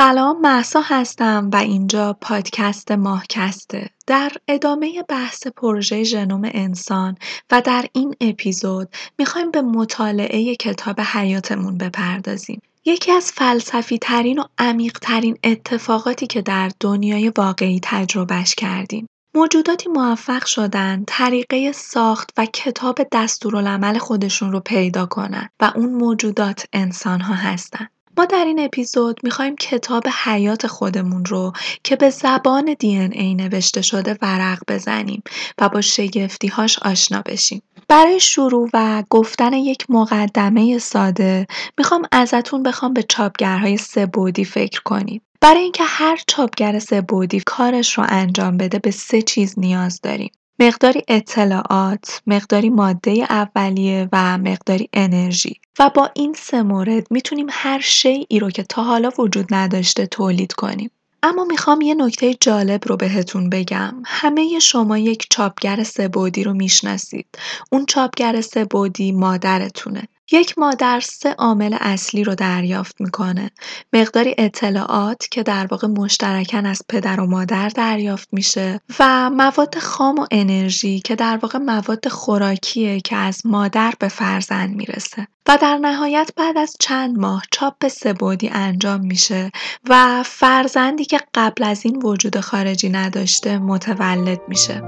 سلام محسا هستم و اینجا پادکست ماهکسته. در ادامه بحث پروژه ژنوم انسان و در این اپیزود می‌خوایم به مطالعه کتاب حیاتمون بپردازیم. یکی از فلسفی ترین و عمیق ترین اتفاقاتی که در دنیای واقعی تجربهش کردیم. موجوداتی موفق شدن طریقه ساخت و کتاب دستورالعمل خودشون رو پیدا کنن و اون موجودات انسان ها هستن. ما در این اپیزود می‌خوایم کتاب حیات خودمون رو که به زبان دی ای نوشته شده ورق بزنیم و با شگفتیهاش آشنا بشیم. برای شروع و گفتن یک مقدمه ساده می‌خوام ازتون بخوام به چاپگرهای سه‌بعدی فکر کنید. برای اینکه هر چاپگر سه‌بعدی کارش رو انجام بده به سه چیز نیاز داریم. مقداری اطلاعات، مقداری ماده اولیه و مقداری انرژی و با این سه مورد می‌تونیم هر شیعی رو که تا حالا وجود نداشته تولید کنیم. اما می‌خوام یه نکته جالب رو بهتون بگم. همه شما یک چاپگر سه‌بعدی رو می‌شناسید. اون چاپگر سه‌بعدی مادرتونه. یک مادر سه عامل اصلی رو دریافت می‌کنه. مقداری اطلاعات که در واقع مشترکن از پدر و مادر دریافت میشه و مواد خام و انرژی که در واقع مواد خوراکیه که از مادر به فرزند می‌رسه. و در نهایت بعد از چند ماه چاپ سه‌بعدی انجام میشه و فرزندی که قبل از این وجود خارجی نداشته متولد میشه.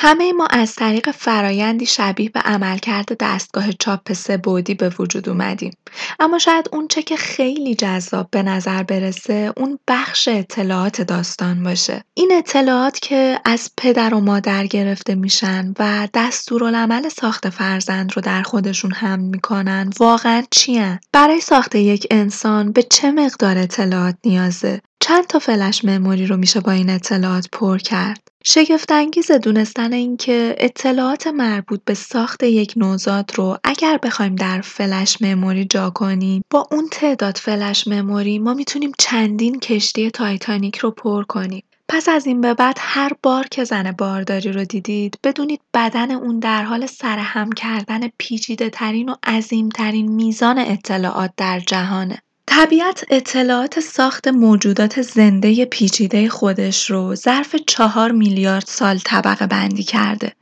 همه ما از طریق فرایندی شبیه به عملکرد دستگاه چاپ سه‌بعدی به وجود اومدیم. اما شاید اونچه که خیلی جذاب به نظر برسه اون بخش اطلاعات داستان باشه. این اطلاعات که از پدر و مادر گرفته میشن و دستورالعمل ساخت فرزند رو در خودشون حمل می‌کنن واقعا چیه؟ برای ساخت یک انسان به چه مقدار اطلاعات نیازه؟ چند تا فلش مموری رو میشه با این اطلاعات پر کرد؟ شگفت‌انگیز دونستن اینکه اطلاعات مربوط به ساخت یک نوزاد رو اگر بخوایم در فلش مموری جا کنیم با اون تعداد فلش مموری ما می‌تونیم چندین کشتی تایتانیک رو پر کنیم. پس از این به بعد هر بار که زن بارداری رو دیدید بدونید بدن اون در حال سرهم کردن پیچیده ترین و عظیم ترین میزان اطلاعات در جهانه. طبیعت اطلاعات ساخت موجودات زنده پیچیده خودش رو ظرف چهار میلیارد سال طبقه بندی کرده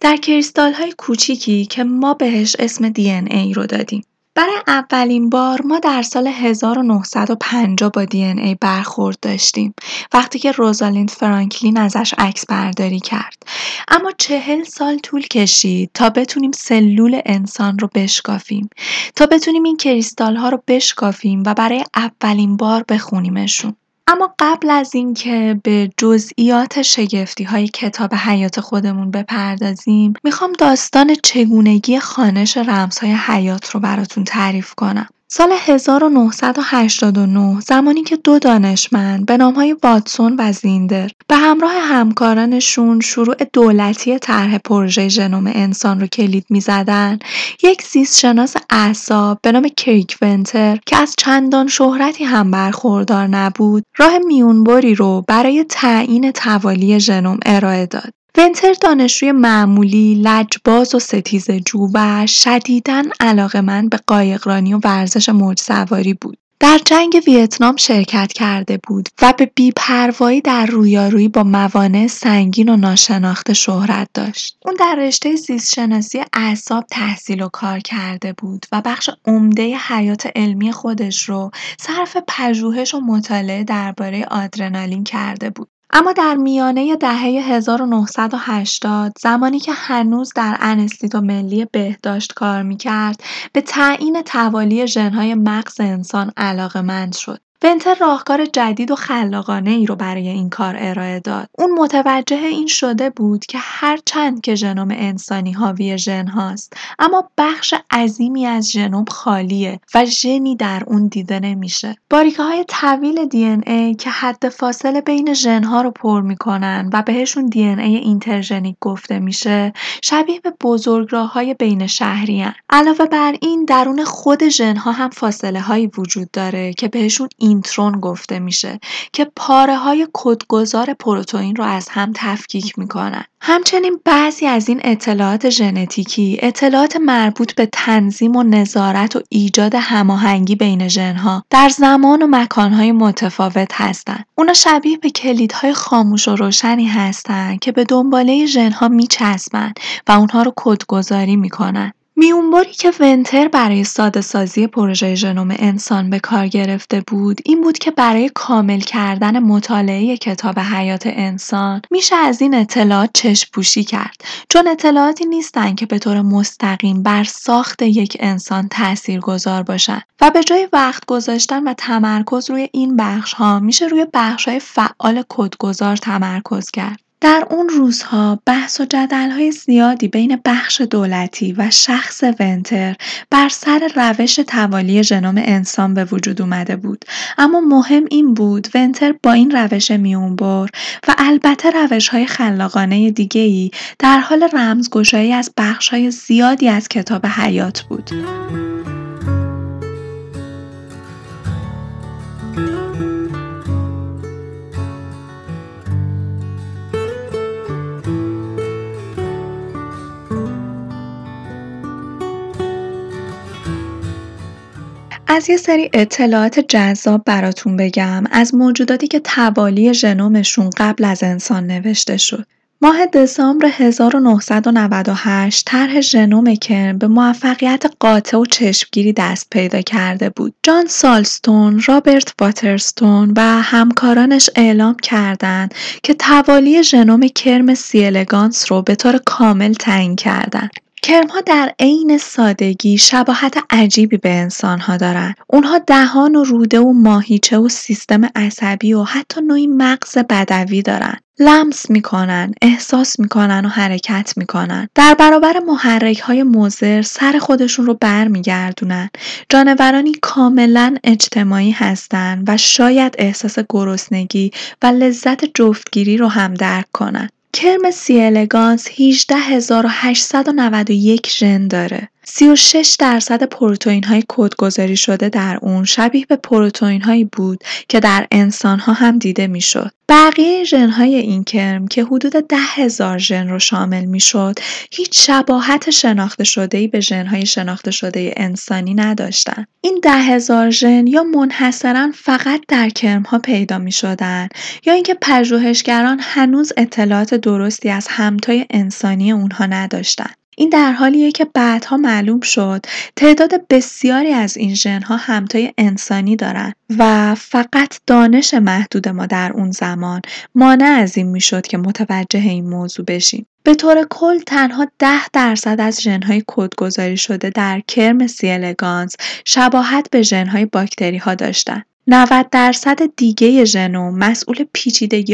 در کریستال های کوچیکی که ما بهش اسم دی ای رو دادیم. برای اولین بار ما در سال 1950 با دی ای برخورد داشتیم. وقتی که روزالیند فرانکلین ازش عکس برداری کرد. اما چهل سال طول کشید تا بتونیم سلول انسان رو بشکافیم. تا بتونیم این کریستال ها رو بشکافیم و برای اولین بار بخونیمشون. اما قبل از اینکه به جزئیات های کتاب حیات خودمون بپردازیم، می‌خوام داستان چگونگی خانش رمزهای حیات رو براتون تعریف کنم. سال 1989 زمانی که دو دانشمند به نامهای واتسون و زیندر به همراه همکارانشون شروع دولتی طرح پروژه ژنوم انسان رو کلید می‌زدن یک زیستشناس اعصاب به نام کریک ونتر که از چندان شهرتی هم برخوردار نبود راه میونبری رو برای تعیین توالی ژنوم ارائه داد. ونتر دانشجوی معمولی، لجباز و ستیزجو و شدیداً علاقه‌مند به قایقرانی و ورزش موج‌سواری بود. در جنگ ویتنام شرکت کرده بود و به بیپروایی در رویارویی با موانع سنگین و ناشناخته شهرت داشت. اون در رشته زیستشناسی اعصاب تحصیل و کار کرده بود و بخش عمده حیات علمی خودش رو صرف پژوهش و مطالعه درباره آدرنالین کرده بود. اما در میانه دهه 1980 زمانی که هنوز در انستیتو ملی بهداشت کار می‌کرد به تعیین توالی ژنهای مغز انسان علاقمند شد. ونتر راهکار جدید و خلاقانه ای رو برای این کار ارائه داد. اون متوجه این شده بود که هر چند که ژنوم انسانی حاوی ژن هاست اما بخش عظیمی از ژنوم خالیه و ژنی در اون دیده نمیشه. باریکه های طویل DNA که حد فاصله بین ژن ها رو پر می‌کنن و بهشون DNA intergenic گفته میشه شبیه به بزرگراه های بین شهری هن. علاوه بر این درون خود ژن ها هم فاصله هایی وجود داره که بهشون اینترون گفته میشه که پاره های کدگذار پروتئین رو از هم تفکیک می‌کنن. همچنین بعضی از این اطلاعات ژنتیکی اطلاعات مربوط به تنظیم و نظارت و ایجاد هماهنگی بین ژنها در زمان و مکانهای متفاوت هستند. اونا شبیه به کلیدهای خاموش و روشنی هستند که به دنباله ژنها میچسبن و اونها رو کدگذاری می‌کنن. میونبری که ونتر برای سازی پروژه ژنوم انسان به کار گرفته بود این بود که برای کامل کردن مطالعه کتاب حیات انسان میشه از این اطلاعات چشم پوشی کرد. چون اطلاعاتی نیستن که به طور مستقیم بر ساخت یک انسان تأثیر گذار باشن. و به جای وقت گذاشتن و تمرکز روی این بخش ها میشه روی بخش های فعال کدگذار تمرکز کرد. در اون روزها بحث و جدل‌های زیادی بین بخش دولتی و شخص ونتر بر سر روش توالی ژنوم انسان به وجود اومده بود اما مهم این بود ونتر با این روش میونبر و البته روش‌های خلاقانه دیگه‌ای در حال رمزگشایی از بخش‌های زیادی از کتاب حیات بود. از یه سری اطلاعات جذاب براتون بگم از موجوداتی که توالی ژنومشون قبل از انسان نوشته شد. ماه دسامبر 1998 طرح ژنوم کرم به موفقیت قاطع و چشمگیری دست پیدا کرده بود. جان سالستون، رابرت واترستون و همکارانش اعلام کردند که توالی ژنوم کرم سی الگانس رو به طور کامل تعیین کردند. کرمها در عین سادگی شباهت عجیبی به انسانها دارن. اونها دهان و روده و ماهیچه و سیستم عصبی و حتی نوعی مغز بدوی دارن. لمس می‌کنن، احساس می‌کنن و حرکت می‌کنن. در برابر محرک های موزر سر خودشون رو برمیگردونن. جانورانی کاملا اجتماعی هستند و شاید احساس گرسنگی و لذت جفتگیری رو هم درک کنن. کرم سی الگانس 18891 ژن داره. 36 درصد پروتئین های کدگذاری شده در اون شبیه به پروتئین هایی بود که در انسان ها هم دیده می‌شد. بقیه ژن های این کرم که حدود ده هزار ژن رو شامل می‌شد هیچ شباهت شناخته شده ای به ژن های شناخته شده انسانی نداشتن. این ده هزار ژن یا منحصرا فقط در کرم ها پیدا می شدن یا اینکه پژوهشگران هنوز اطلاعات درستی از همتای انسانی اونها نداشتن. این در حالیه که بعدها معلوم شد تعداد بسیاری از این ژنها همتای انسانی دارن و فقط دانش محدود ما در اون زمان مانع از این می‌شد که متوجه این موضوع بشیم. به طور کل تنها ده درصد از ژنهای کدگذاری شده در کرم سی الگانس شباهت به ژنهای باکتری ها داشتند. 90 درصد دیگه ژنوم مسئول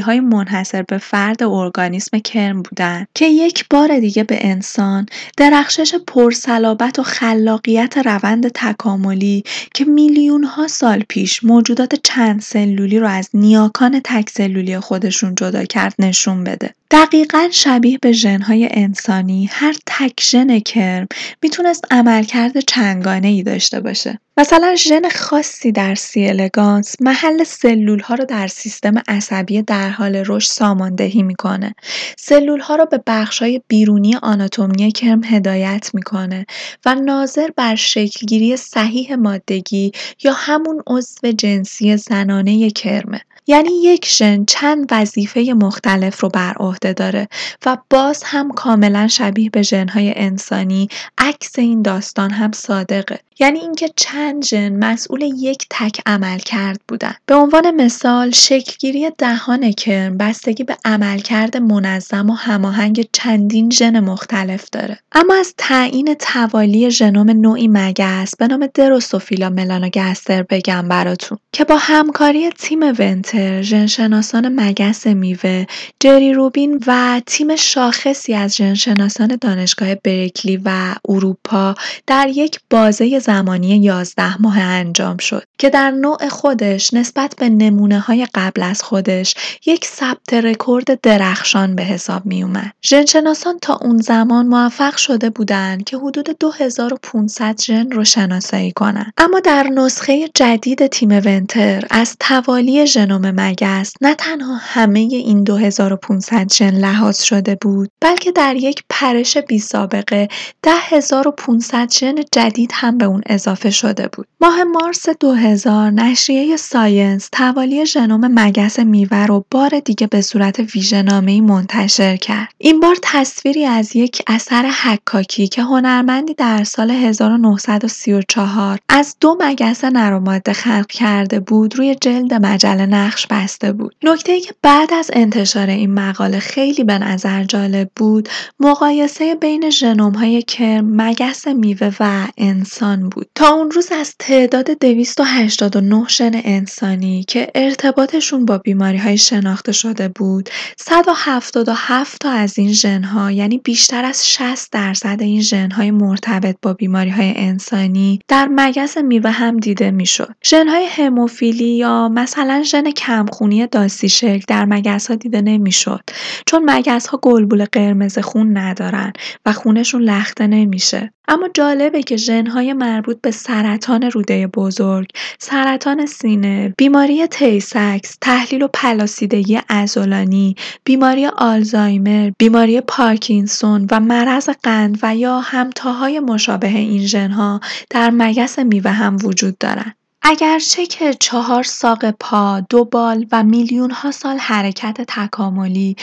های منحصر به فرد ارگانیسم کرم بودن که یک بار دیگه به انسان درخشش پرصلابت و خلاقیت روند تکاملی که میلیون ها سال پیش موجودات چند سلولی رو از نیاکان تک سلولی خودشون جدا کرد نشون بده. دقیقا شبیه به ژنهای انسانی هر تک ژن کرم می‌تونست عملکرد چنگانه ای داشته باشه. مثلا ژن خاصی در سی الگانس محل سلول ها رو در سیستم عصبی در حال رشد ساماندهی می‌کنه. سلول ها رو به بخش های بیرونی آناتومی کرم هدایت می‌کنه و ناظر بر شکلگیری صحیح مادگی یا همون عضو جنسی زنانه کرمه. یعنی یک ژن چند وظیفه مختلف رو بر عهده داره و باز هم کاملا شبیه به ژنهای انسانی عکس این داستان هم صادقه. یعنی اینکه چند ژن مسئول یک تک عمل کرد بودن. به عنوان مثال شکلگیری دهان کرم بستگی به عملکرد منظم و هماهنگ چندین ژن مختلف داره. اما از تعیین توالی ژنوم نوعی مگس به نام دروسوفیلا ملانوگستر بگم براتون که با همکاری تیم ونتر ژنشناسان مگس میوه جری روبین و تیم شاخصی از ژنشناسان دانشگاه برکلی و اروپا در یک بازه زمانی 11 ماه انجام شد که در نوع خودش نسبت به نمونه های قبل از خودش یک ثبت رکورد درخشان به حساب می اومد. ژنشناسان تا اون زمان موفق شده بودند که حدود 2500 ژن رو شناسایی کنند. اما در نسخه جدید تیم ونتر از توالی ژنوم مگس نه تنها همه این 2500 ژن لحاظ شده بود بلکه در یک پرش بی سابقه 10500 ژن جدید هم به اون اضافه شده بود. ماه مارس 2000 نشریه ساینس توالی ژنوم مگس میوه رو بار دیگه به صورت ویژه‌نامه‌ای منتشر کرد. این بار تصویری از یک اثر حکاکی که هنرمندی در سال 1934 از دو مگس نرماده خلق کرده بود روی جلد مجله نقش بسته بود. نکته ای که بعد از انتشار این مقاله خیلی به نظر جالب بود مقایسه بین ژنوم های کرم، مگس میوه و انسان بود. تا اون روز از تعداد 289 ژن انسانی که ارتباطشون با بیماری های شناخته شده بود 177 تا از این ژن ها یعنی بیشتر از 60 درصد این ژن های مرتبط با بیماری های انسانی در مگس میوه هم دیده می‌شد. ژن های هموفیلی یا مثلا ژن کمخونی داسی شکل در مگس ها دیده نمی‌شد چون مگس ها گلبول قرمز خون ندارن و خونشون لخته نمیشه. اما جالبه که ژنهای مربوط به سرطان روده بزرگ، سرطان سینه، بیماری تیسکس، تحلیل و پلاسیدگی عضلانی، بیماری آلزایمر، بیماری پارکینسون و مرض قند و یا همتاهای مشابه این ژنها در مگس میوه هم وجود دارند. اگرچه که چهار ساق پا، دو بال و ها سال حرکت تکاملی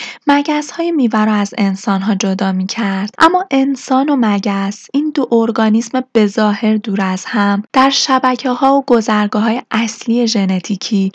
های میوه را از ها جدا کرد اما انسان و مگس این دو ارگانیسم بظاهر دور از هم در ها و های اصلی ژنتیکی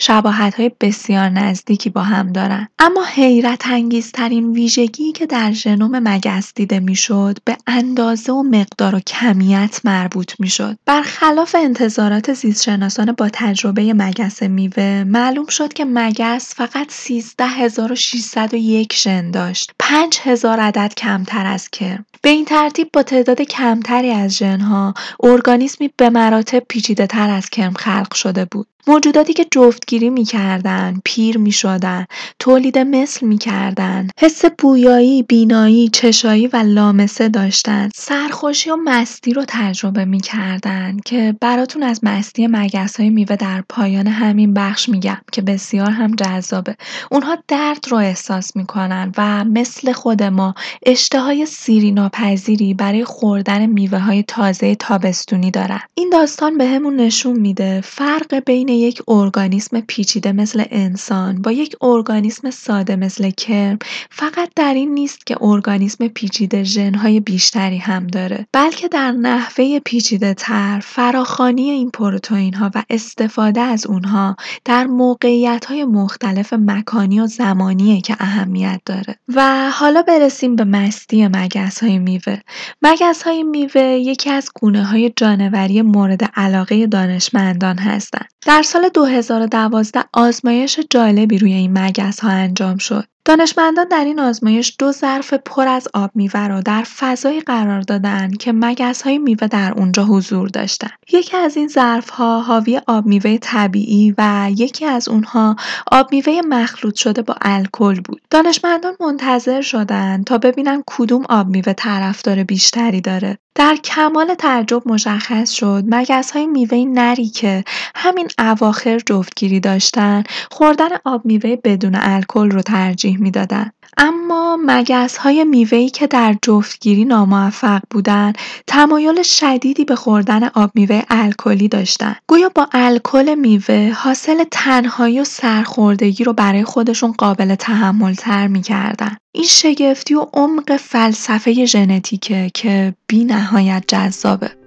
های بسیار نزدیکی با هم دارند. اما حیرت انگیزترین ویژگی که در ژنوم مگس دیده می‌شد به اندازه و مقدار و کمیت مربوط می‌شد. برخلاف انتظارات زیستشناسان با تجربه مگس میوه معلوم شد که مگس فقط 13601 ژن داشت. 5000 عدد کمتر از کرم به این ترتیب با تعداد کمتری از ژنها ارگانیسمی به مراتب پیچیده تر از کرم خلق شده بود. موجوداتی که جفتگیری می‌کردن، پیر می‌شدن، تولید مثل می‌کردن، حس بویایی، بینایی، چشایی و لامسه داشتن، سرخوشی و مستی رو تجربه می‌کردن که براتون از مستی مگس های میوه در پایان همین بخش میگم که بسیار هم جذابه. اونها درد رو احساس می‌کنن و مثل خود ما اشتهای سیری ناپذیری برای خوردن میوه های تازه تابستونی دارن. این داستان به همون نشون میده فرق بین یک ارگانیسم پیچیده مثل انسان با یک ارگانیسم ساده مثل کرم فقط در این نیست که ارگانیسم پیچیده ژنهای بیشتری هم داره بلکه در نحوه پیچیده تر فراخانی این پروتئین ها و استفاده از اونها در موقعیت های مختلف مکانی و زمانیه که اهمیت داره. و حالا برسیم به مستی مگس های میوه. مگس های میوه یکی از گونه های جانوری مورد علاقه دانشمندان هستند. در سال 2012 آزمایش جالبی روی این مگس ها انجام شد. دانشمندان در این آزمایش دو ظرف پر از آب میوه را در فضایی قرار دادند که مگس های میوه در اونجا حضور داشتند. یکی از این ظرف ها حاوی آب میوه طبیعی و یکی از اونها آب میوه مخلوط شده با الکل بود. دانشمندان منتظر شدند تا ببینن کدوم آب میوه طرفدار بیشتری داره. در کمال تعجب مشخص شد مگس های میوه نری که همین اواخر جفتگیری داشتن خوردن آب میوه بدون الکل رو ترجیح می‌دادن. اما مگس های میوهی که در جفتگیری ناموفق بودند تمایل شدیدی به خوردن آب میوه الکلی داشتند گویا با الکل میوه حاصل تنهایی و سرخوردگی رو برای خودشون قابل تحمل تر می‌کردن. این شگفتی و عمق فلسفه ژنتیکه که بی نهایت جذابه.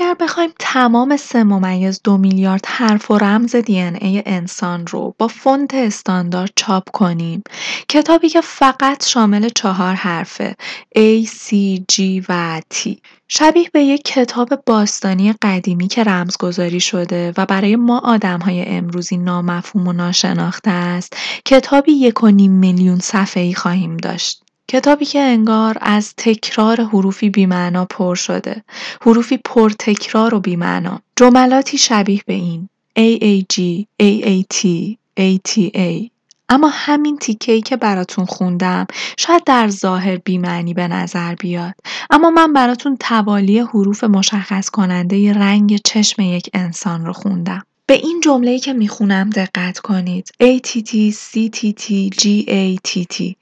اگر بخوایم تمام سه ممیز دو میلیارد حرف و رمز دی ای انسان رو با فونت استاندارد چاپ کنیم کتابی که فقط شامل چهار حرفه A, C, G و T. شبیه به یک کتاب باستانی قدیمی که رمزگذاری شده و برای ما های امروزی نامفهوم و ناشناخته است کتابی یک و نیم میلیون صفحه‌ای خواهیم داشت. کتابی که انگار از تکرار حروفی بیمعنا پر شده. حروفی پر تکرار و بیمعنا. جملاتی شبیه به این. AAG, AAT, ATA اما همین ای که براتون خوندم شاید در ظاهر بیمعنی به نظر بیاد. اما من براتون توالی حروف مشخص کننده رنگ چشم یک انسان رو خوندم. به این جمله که می‌خونم دقت کنید. ATT, CTT, GATT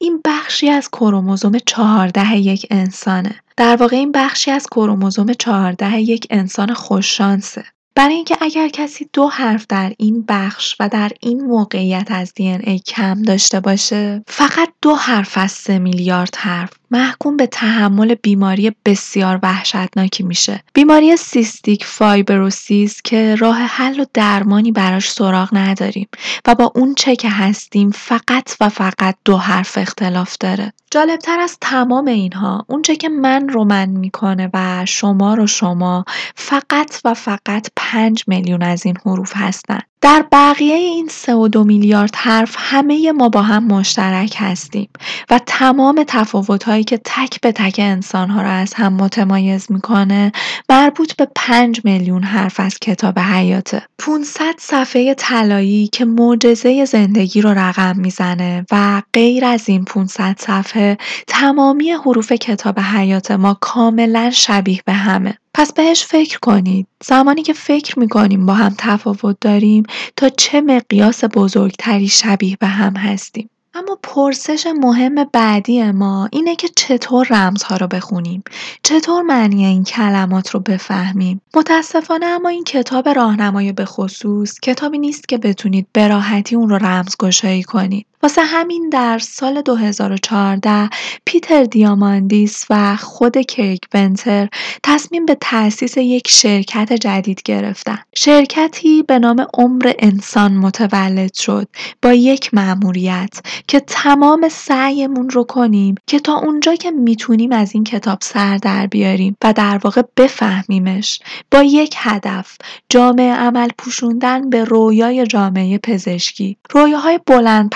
این بخشی از کروموزوم چهارده یک انسانه. در واقع این بخشی از کروموزوم چهارده یک انسان خوششانسه. برای اینکه اگر کسی دو حرف در این بخش و در این موقعیت از ای کم داشته باشه فقط دو حرف از سه میلیارد حرف محکوم به تحمل بیماری بسیار وحشتناکی میشه. بیماری سیستیک فایبروسیس که راه حل و درمانی براش سراغ نداریم و با اون چه که هستیم فقط و فقط دو حرف اختلاف داره. جالبتر از تمام اینها اونچه که من رو من می‌کنه و شما رو شما فقط و فقط پنج میلیون از این حروف هستن. در بقیه این سه و دو میلیارد حرف همه ما با هم مشترک هستیم و تمام تفاوتهایی که تک به تک انسانها را از هم متمایز می‌کنه مربوط به پنج میلیون حرف از کتاب حیاته. 500 صفحه طلایی که معجزه زندگی رو رقم می‌زنه و غیر از این 500 صفحه تمامی حروف کتاب حیات ما کاملا شبیه به همه. پس بهش فکر کنید. زمانی که فکر می‌کنیم با هم تفاوت داریم تا چه مقیاس بزرگتری شبیه به هم هستیم. اما پرسش مهم بعدی ما اینه که چطور رمزها رو بخونیم چطور معنی این کلمات رو بفهمیم متاسفانه اما این کتاب راهنمای به خصوص کتابی نیست که بتونید به راحتی اون رو رمزگشایی کنید واسه همین در سال 2014 پیتر دیاماندیس و خود کریک ونتر تصمیم به تأسیس یک شرکت جدید گرفتن. شرکتی به نام عمر انسان متولد شد با یک مأموریت که تمام سعیمون رو کنیم که تا اونجا که می‌تونیم از این کتاب سر در بیاریم و در واقع بفهمیمش با یک هدف جامعه عمل پوشوندن به رویای جامعه پزشکی رویاهای بلند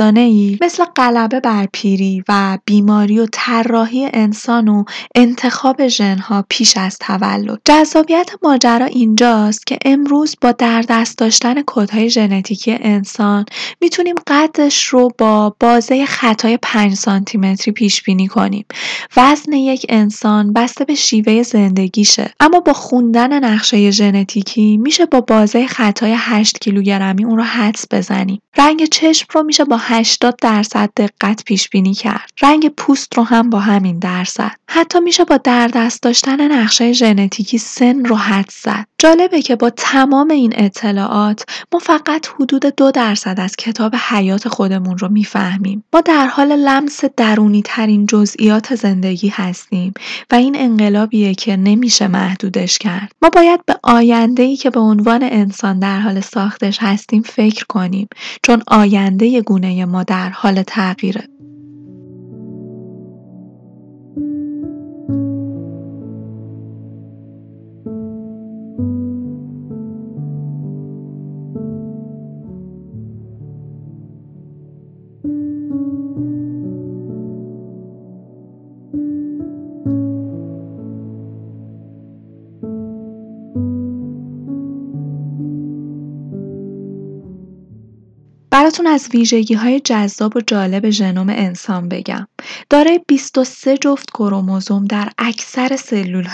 ای مثل غلبه بر پیری و بیماری و طراحی انسان و انتخاب ژنها پیش از تولد. جذابیت ماجرا اینجاست که امروز با در دست داشتن کدهای ژنتیکی انسان می‌تونیم قدش رو با بازه خطای 5 سانتی متری پیش بینی کنیم. وزن یک انسان بسته به شیوه زندگیشه. اما با خوندن نقشه ژنتیکی میشه با بازه خطای 8 کیلوگرمی اون رو حدس بزنیم. رنگ چشم رو میشه با 80 درصد دقت پیش بینی کرد. رنگ پوست رو هم با همین درصد. حتی میشه با در دست داشتن نقشه ژنتیکی سن رو حد زد. جالبه که با تمام این اطلاعات ما فقط حدود دو درصد از کتاب حیات خودمون رو می‌فهمیم. ما در حال لمس درونی ترین جزئیات زندگی هستیم و این انقلابیه که نمیشه محدودش کرد. ما باید به آینده ای که به عنوان انسان در حال ساختش هستیم فکر کنیم چون آینده گونه ما در حال تغییره. براتون از های جذاب و جالب ژنوم انسان بگم. دارای 23 جفت کروموزوم در اکثر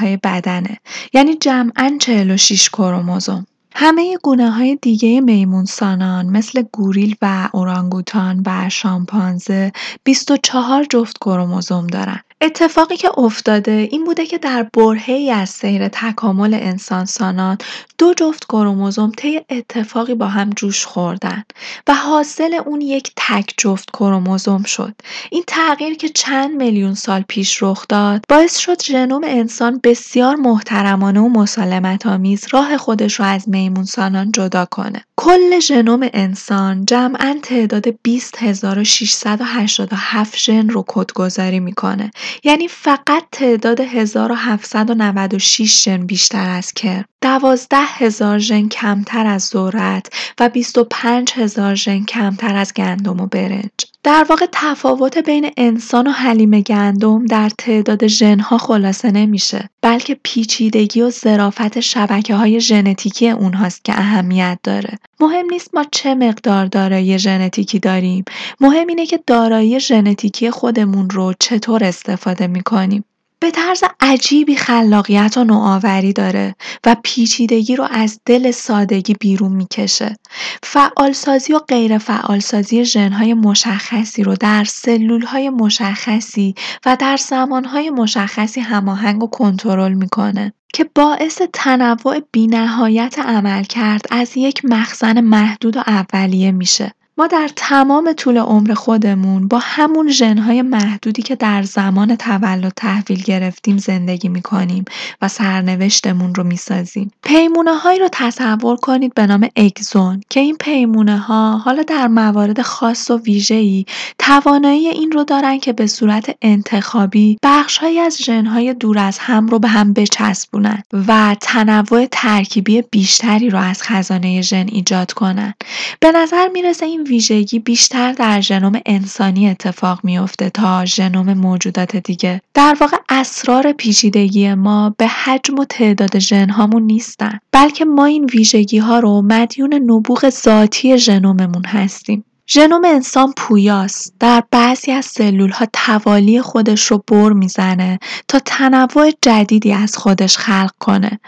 های بدنه. یعنی جمعاً 46 کروموزوم. همه های دیگه میمونسانان مثل گوریل و اورانگوتان و شامپانزه 24 جفت کروموزوم دارن. اتفاقی که افتاده این بوده که در برهه‌ای از سیر تکامل انسان سانان دو جفت کروموزوم طی اتفاقی با هم جوش خوردن و حاصل اون یک تک جفت کروموزوم شد. این تغییر که چند میلیون سال پیش رخ داد باعث شد ژنوم انسان بسیار محترمانه و مسالمت آمیز راه خودش رو از میمون سانان جدا کنه. کل ژنوم انسان جمعا تعداد 20687 ژن رو کدگذاری می‌کنه یعنی فقط تعداد 1796 ژن بیشتر از کرم 12000 ژن کمتر از ذرت و 25000 ژن کمتر از گندم و برنج. در واقع تفاوت بین انسان و حلیم گندم در تعداد ژنها خلاصه نمیشه بلکه پیچیدگی و ظرافت شبکه های ژنتیکی اونهاست که اهمیت داره. مهم نیست ما چه مقدار دارایی ژنتیکی داریم مهم اینه که دارایی ژنتیکی خودمون رو چطور استفاده می‌کنیم. به طرز عجیبی خلاقیت و نوآوری داره و پیچیدگی رو از دل سادگی بیرون می‌کشه. فعالسازی و غیر فعالسازی ژنهای مشخصی رو در سلولهای مشخصی و در زمانهای مشخصی هماهنگ و کنترل می‌کنه. که باعث تنوع بینهایت عمل کرد از یک مخزن محدود و اولیه میشه. ما در تمام طول عمر خودمون با همون ژن‌های محدودی که در زمان تولد تحویل گرفتیم زندگی می‌کنیم و سرنوشتمون رو می‌سازیم. پیمونه هایی رو تصور کنید به نام اگزون که این پیمونه ها حالا در موارد خاص و ویژه‌ای توانایی این رو دارن که به صورت انتخابی بخشهایی از ژن‌های دور از هم رو به هم بچسبونن و تنوع ترکیبی بیشتری رو از خزانه ژن ایجاد کنن. به نظر می‌رسه این ویژگی بیشتر در ژنوم انسانی اتفاق میفته تا ژنوم موجودات دیگه. در واقع اسرار پیچیدگی ما به حجم و تعداد ژنهامون نیستن بلکه ما این ویژگی ها رو مدیون نبوغ ذاتی ژنوممون هستیم. ژنوم انسان پویاست. در بعضی از ها توالی خودش رو بر می‌زنه تا تنوع جدیدی از خودش خلق کنه.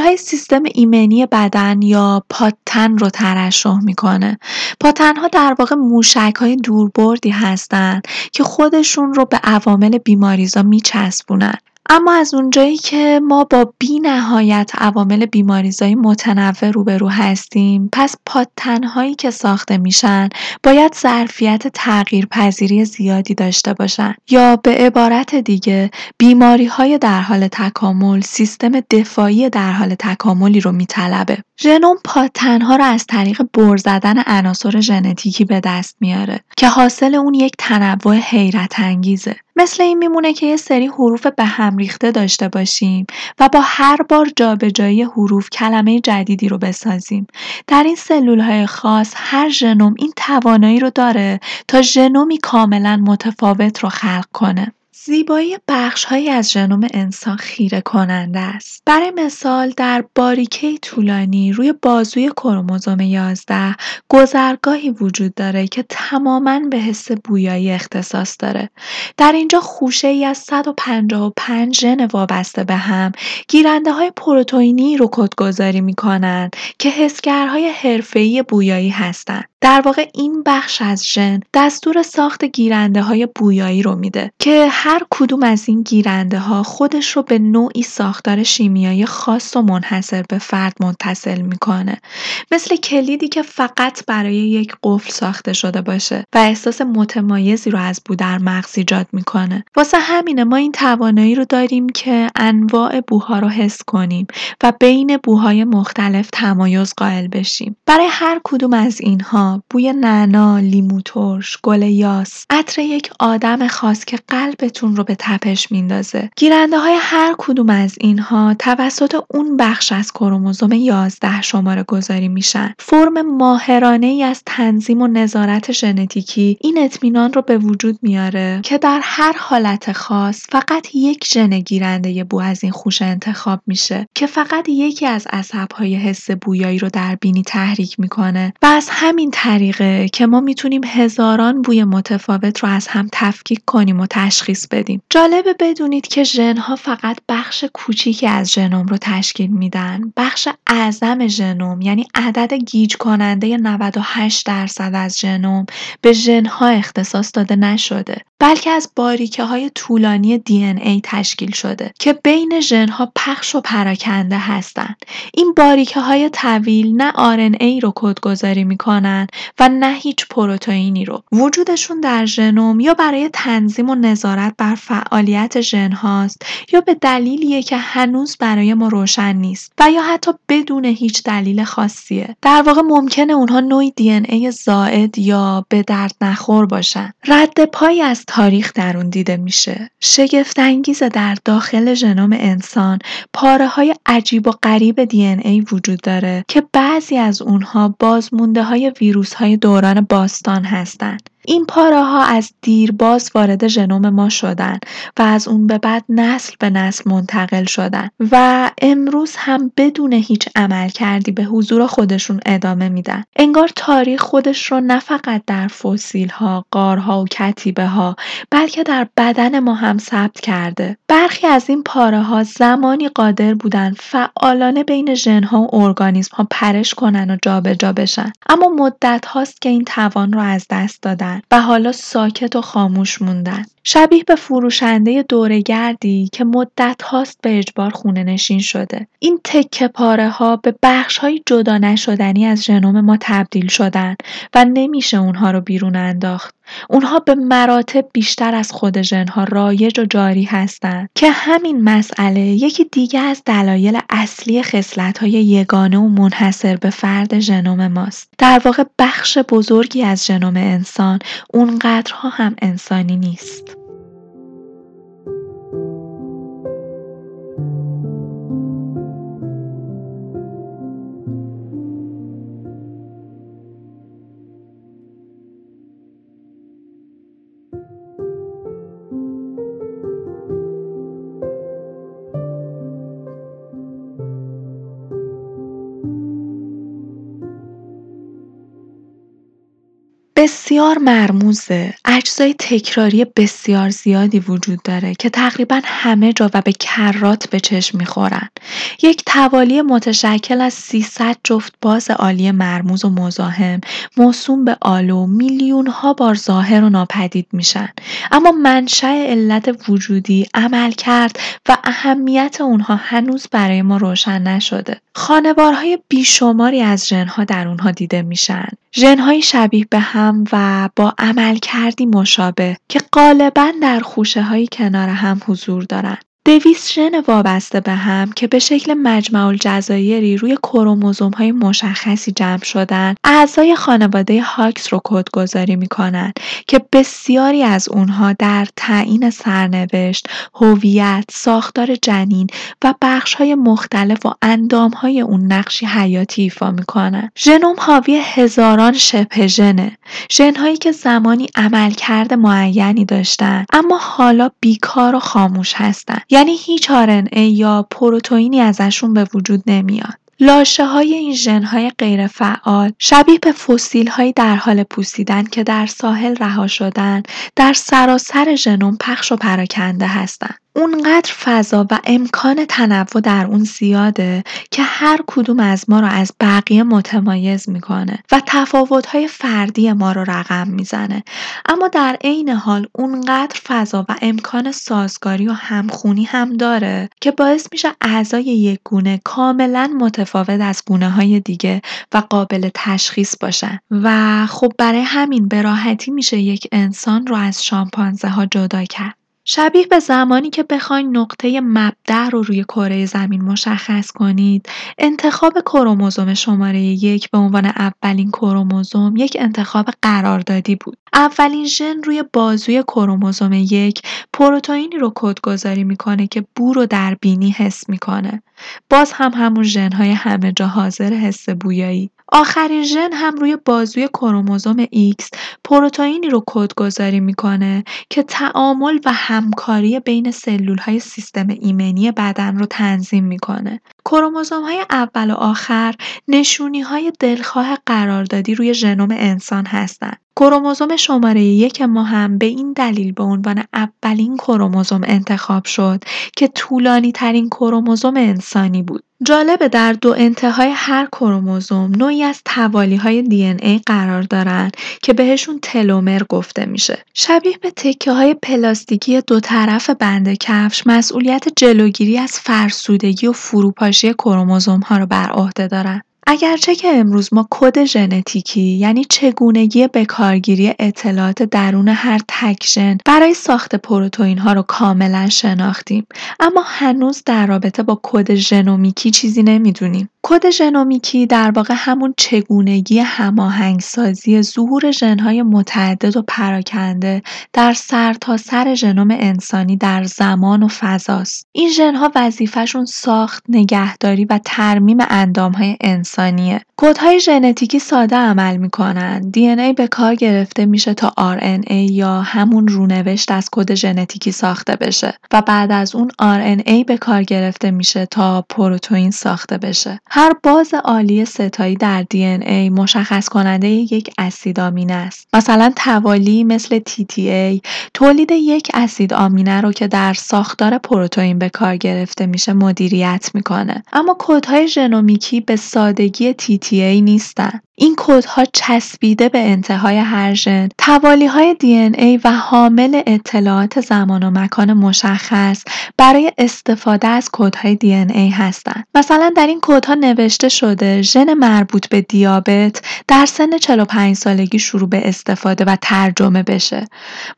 های سیستم ایمنی بدن یا پاتن رو ترشح می‌کنه. ها در واقع های دوربردی هستند که خودشون رو به عوامل بیماریزا میچسبونن. اما از اونجایی که ما با نهایت عوامل بیماریزای متنوع روبرو هستیم پس پادتنهایی که ساخته میشن باید ظرفیت تغییرپذیری زیادی داشته باشن. یا به عبارت دیگه بیماری های در حال تکامل سیستم دفاعی در حال تکاملی رو میطلبه. ژنوم پادتنها رو از طریق بر زدن عناصر ژنتیکی به دست میاره که حاصل اون یک تنوع حیرت انگیزه. مثل این میمونه که یه سری حروف به هم ریخته داشته باشیم و با هر بار جابجایی حروف کلمه جدیدی رو بسازیم. در این سلول های خاص هر ژنوم این توانایی رو داره تا ژنومی کاملا متفاوت رو خلق کنه. زیبایی بخش‌هایی از ژنوم انسان خیره کننده است. برای مثال در باریکه طولانی روی بازوی کروموزوم 11 گذرگاهی وجود داره که تماما به حس بویایی اختصاص داره. در اینجا خوشه ای از 155 ژن وابسته به هم گیرنده های پروتئینی رو کدگذاری می کنند که حسگرهای حرفه‌ای بویایی هستند. در واقع این بخش از ژن دستور ساخت گیرنده های بویایی رو میده که هر کدوم از این گیرنده ها خودش رو به نوعی ساختار شیمیایی خاص و منحصر به فرد متصل می‌کنه. مثل کلیدی که فقط برای یک قفل ساخته شده باشه و احساس متمایزی رو از بو در مغز ایجاد می‌کنه. واسه همینه ما این توانایی رو داریم که انواع بوها رو حس کنیم و بین بوهای مختلف تمایز قائل بشیم. برای هر کدوم از اینها بوی نعنا، لیمو ترش، گل یاس، عطر یک آدم خاص که قلبتون رو به تپش میندازه. گیرنده های هر کدوم از اینها توسط اون بخش از کروموزوم 11 شماره گذاری میشن. فرم ماهرانه ای از تنظیم و نظارت ژنتیکی این اطمینان رو به وجود میاره که در هر حالت خاص فقط یک ژن گیرنده بو از این خوش انتخاب میشه که فقط یکی از عصبهای حس بویایی رو در بینی تحریک می‌کنه و از همین طریقه که ما می‌تونیم هزاران بوی متفاوت رو از هم تفکیک کنیم و تشخیص بدیم. جالبه بدونید که ژنها فقط بخش کوچیکی از ژنوم رو تشکیل میدن. بخش اعظم ژنوم یعنی عدد گیج کننده 98 درصد از ژنوم به ژنها اختصاص داده نشده بلکه از باریکه های طولانی دی ای تشکیل شده که بین ژنها پخش و پراکنده هستند. این باریکه های طویل نه ای رو کدگذاری می‌کنن و نه هیچ پروتئینی رو. وجودشون در ژنوم یا برای تنظیم و نظارت بر فعالیت ژن هاست یا به دلیلیه که هنوز برای ما روشن نیست و یا حتی بدون هیچ دلیل خاصیه. در واقع ممکنه اونها نوعی دی ای زائد یا به درد نخور باشن. رد پای از تاریخ در اون دیده میشه. شگفت انگیز در داخل ژنوم انسان پاره های عجیب و غریب دی ای وجود داره که بعضی از اونها بازمونده های ویروس های دوران باستان هستند. این ها از دیرباز وارد ژنوم ما شدن و از اون به بعد نسل به نسل منتقل شدن و امروز هم بدون هیچ عمل کردی به حضور خودشون ادامه میدن. انگار تاریخ خودش رو نه فقط در فسیل ها، قارها و کتیبه ها بلکه در بدن ما هم ثبت کرده. برخی از این پاره ها زمانی قادر بودن فعالانه بین ژن ها و ارگانیسم ها پرش کنن و جابجا جا بشن. اما مدت هاست که این توان رو از دست دادن. و حالا ساکت و خاموش موندن. شبیه به فروشنده دورگردی که مدت هاست به اجبار خونه نشین شده. این تکه پاره ها به بخش های جدا نشدنی از ژنوم ما تبدیل شدن و نمیشه اونها رو بیرون انداخت. اونها به مراتب بیشتر از خود ژنها رایج و جاری هستند که همین مسئله یکی دیگه از دلایل اصلی های یگانه و منحصر به فرد ژنوم ماست. در واقع بخش بزرگی از ژنوم انسان اونقدرها هم انسانی نیست. بسیار مرموزه. اجزای تکراری بسیار زیادی وجود داره که تقریبا همه جا و به کرات به چشم می‌خورن. یک توالی متشکل از 300 جفت باز عالی مرموز و مزاحم موسوم به آلو میلیون ها بار ظاهر و ناپدید میشن. اما منشأ علت وجودی، عمل کرد و اهمیت اونها هنوز برای ما روشن نشده. خانوارهای بیشماری از ژنها در اونها دیده میشن. ژنهایی شبیه به هم و با عمل کردی مشابه که غالبا در خوشه هایی کنار هم حضور دارند. دویست ژن وابسته به هم که به شکل مجمع الجزایری روی های مشخصی جمع شدن اعضای خانواده هاکس رو کدگذاری می‌کنن که بسیاری از اونها در تعیین سرنوشت، هویت، ساختار جنین و های مختلف و های اون نقشی حیاتی ایفا می‌کنن. ژنوم حاوی هزاران شبه ژنه. ژنهایی که زمانی عملکرد معینی داشتن اما حالا بیکار و خاموش هستن. یعنی هیچ ای یا پروتئینی ازشون به وجود نمیاد. لاشه های این ژن های غیرفعال شبیه به فسیل های در حال پوسیدن که در ساحل رها شدن در سراسر ژنوم پخش و پراکنده هستند. اونقدر فضا و امکان تنوع در اون زیاده که هر کدوم از ما رو از بقیه متمایز می‌کنه و تفاوت‌های فردی ما رو رقم می‌زنه. اما در عین حال اونقدر فضا و امکان سازگاری و همخونی هم داره که باعث میشه اعضای یک گونه کاملا متفاوت از گونه های دیگه و قابل تشخیص باشن. و خب برای همین به راحتی میشه یک انسان رو از شامپانزه ها جدا کرد. شبیه به زمانی که بخواین نقطه مبدع رو روی کره زمین مشخص کنید. انتخاب کروموزوم شماره یک به عنوان اولین کروموزوم یک انتخاب قراردادی بود. اولین ژن روی بازوی کروموزوم یک پروتئینی رو کدگذاری می‌کنه که بو رو در بینی حس می‌کنه. باز هم همون ژنهای همه جا حاضر حس بویایی. آخرین ژن هم روی بازوی کروموزوم X پروتئینی رو کدگذاری می‌کنه که تعامل و همکاری بین های سیستم ایمنی بدن رو تنظیم می‌کنه. کروموزوم های اول و آخر نشونی های دلخواه قراردادی روی ژنوم انسان هستند. کروموزوم شماره یک ما هم به این دلیل به عنوان اولین کروموزوم انتخاب شد که طولانی ترین کروموزوم انسانی بود. جالبه در دو انتهای هر کروموزوم نوعی از توالی های دی ای قرار دارن که بهشون تلومر گفته میشه. شبیه به تکه های پلاستیکی دو طرف بند کفش مسئولیت جلوگیری از فرسودگی و فروپاشی کروموزوم ها رو بر عهده دارن. اگرچه که امروز ما کد ژنتیکی یعنی چگونگی بکارگیری اطلاعات درون هر تک ژن برای ساخت پروتئین ها رو کاملا شناختیم اما هنوز در رابطه با کد ژنومیکی چیزی نمی‌دونیم کد ژنومیکی در واقع همون چگونگی هماهنگسازی ظهور ژنهای متعدد و پراکنده در سرتاسر سر ژنوم انسانی در زمان و فضاست. این ژنها وظیفهشون ساخت نگهداری و ترمیم اندامهای انسانیه. کدهای ژنتیکی ساده عمل می‌کنن. DNA به کار گرفته میشه تا RNA یا همون رونوشت از کد ژنتیکی ساخته بشه و بعد از اون RNA به کار گرفته میشه تا پروتئین ساخته بشه. هر باز آلی سه‌تایی در دی مشخص کننده یک اسید آمینه است. مثلا توالی مثل TTA تولید یک اسید آمینه رو که در ساختار پروتئین به کار گرفته میشه مدیریت می‌کنه. اما کودهای ژنومیکی به سادگی TTA نیستن. این کودها چسبیده به انتهای هر ژن. های دی ای و حامل اطلاعات زمان و مکان مشخص برای استفاده از کودهای دی ای هستند. مثلا در این کودها نوشته شده ژن مربوط به دیابت در سن 45 سالگی شروع به استفاده و ترجمه بشه.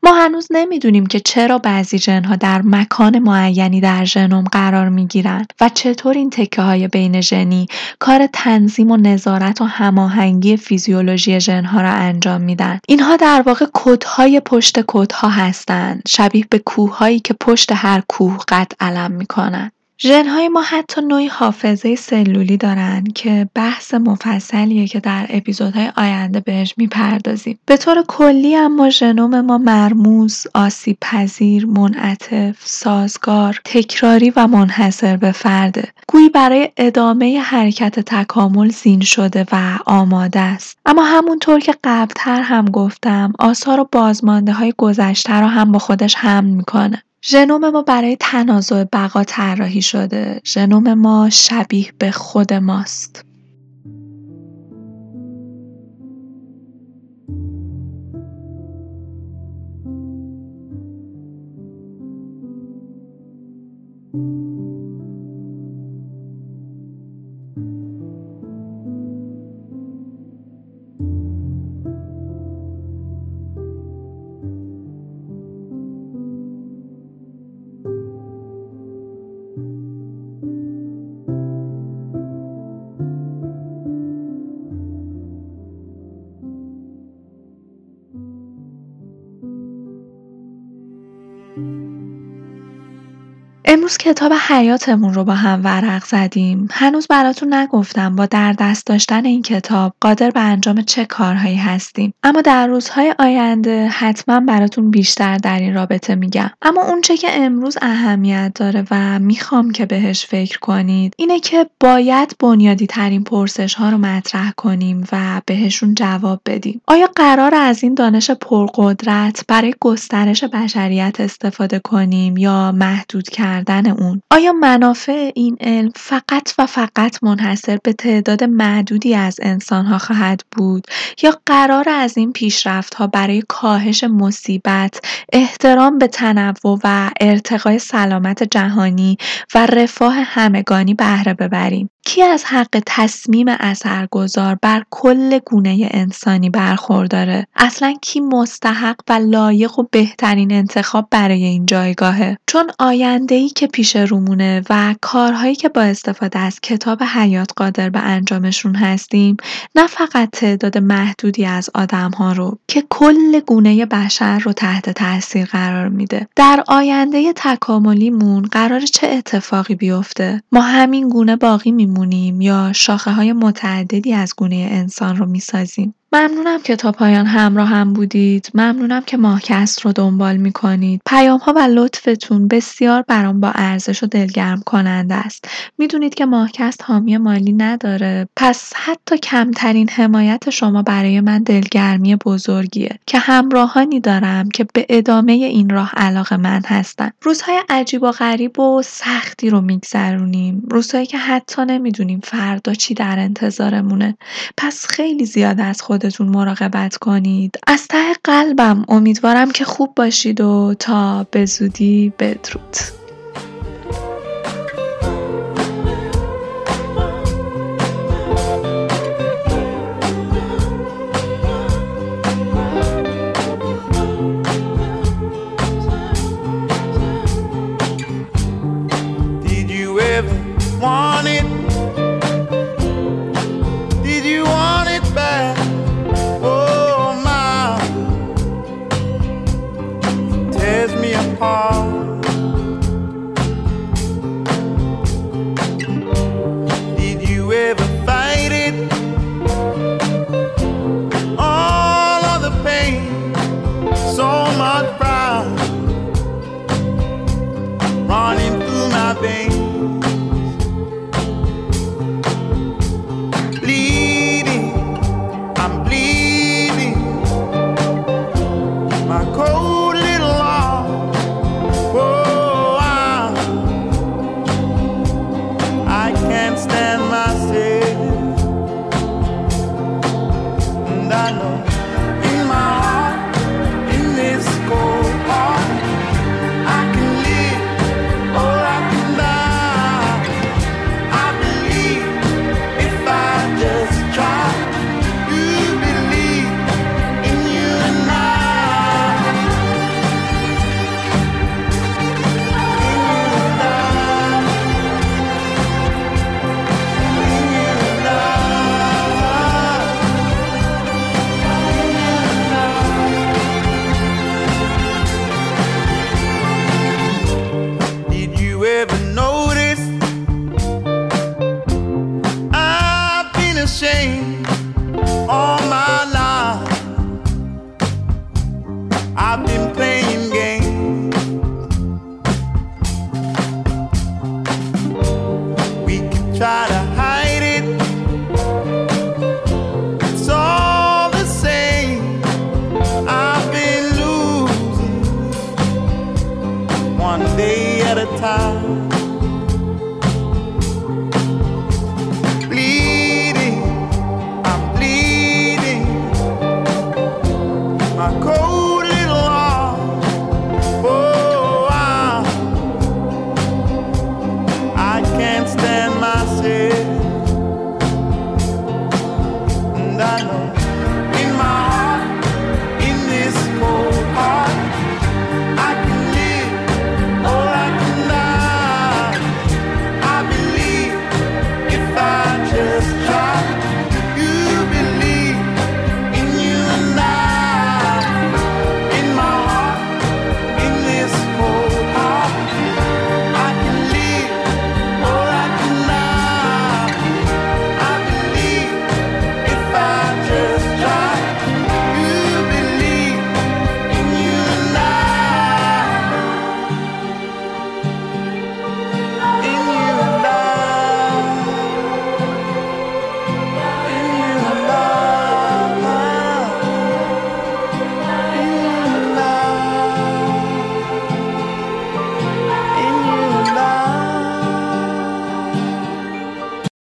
ما هنوز نمی‌دونیم که چرا بعضی ژنها در مکان معینی در ژنوم قرار می‌گیرن و چطور این تکه های بین ژنی کار تنظیم و نظارت و هماهنگی فرهنگی فیزیولوژی ژنها را انجام میدن اینها در واقع کدهای پشت کدها هستند شبیه به کوههایی که پشت هر کوه قد علم می‌کنن ژن‌های ما حتی نوعی حافظه سلولی دارن که بحث مفصلیه که در اپیزودهای آینده بهش می‌پردازیم. به طور کلی اما ژنوم ما مرموز، آسیب پذیر، منعطف، سازگار، تکراری و منحصر به فرده. گویی برای ادامه حرکت تکامل زین شده و آماده است. اما همونطور که قبلتر هم گفتم آثار و بازمانده های گذشته رو هم با خودش حمل می‌کنه. ژنوم ما برای تنازع بقا طراحی شده. ژنوم ما شبیه به خود ماست. امروز کتاب حیاتمون رو با هم ورق زدیم. هنوز براتون نگفتم با در دست داشتن این کتاب قادر به انجام چه کارهایی هستیم. اما در روزهای آینده حتما براتون بیشتر در این رابطه میگم. اما اونچه که امروز اهمیت داره و می‌خوام که بهش فکر کنید اینه که باید بنیادی ترین پرسش ها رو مطرح کنیم و بهشون جواب بدیم. آیا قرار از این دانش پرقدرت برای گسترش بشریت استفاده کنیم یا محدود کردن اون. آیا منافع این علم فقط و فقط منحصر به تعداد معدودی از انسانها خواهد بود؟ یا قرار از این ها برای کاهش مصیبت احترام به تنوع و ارتقای سلامت جهانی و رفاه همگانی بهره ببریم؟ کی از حق تصمیم اثرگذار بر کل گونه انسانی برخورداره. اصلا کی مستحق و لایق و بهترین انتخاب برای این جایگاهه. چون آینده که پیش رومونه و کارهایی که با استفاده از کتاب حیات قادر به انجامشون هستیم نه فقط تعداد محدودی از آدم ها رو که کل گونه بشر رو تحت تاثیر قرار میده. در آینده تکاملیمون قرار چه اتفاقی بیفته؟ ما همین گونه باقی میمونیم. یا شاخه های متعددی از گونه انسان رو می‌سازیم. ممنونم که تا پایان همراه هم بودید. ممنونم که ماهکست رو دنبال می‌کنید. پیام ها و لطفتون بسیار برام با ارزش و دلگرم کننده است. می‌دونید که ماهکست حامی مالی نداره. پس حتی کمترین حمایت شما برای من دلگرمی بزرگیه که همراهانی دارم که به ادامه این راه علاقه من هستن. روزهای عجیب و غریب و سختی رو میگذرونیم. روزهایی که حتی نمی‌دونیم فردا چی در انتظارمونه. پس خیلی زیاد از خودتون مراقبت کنید. از ته قلبم امیدوارم که خوب باشید و تا به زودی بدرود.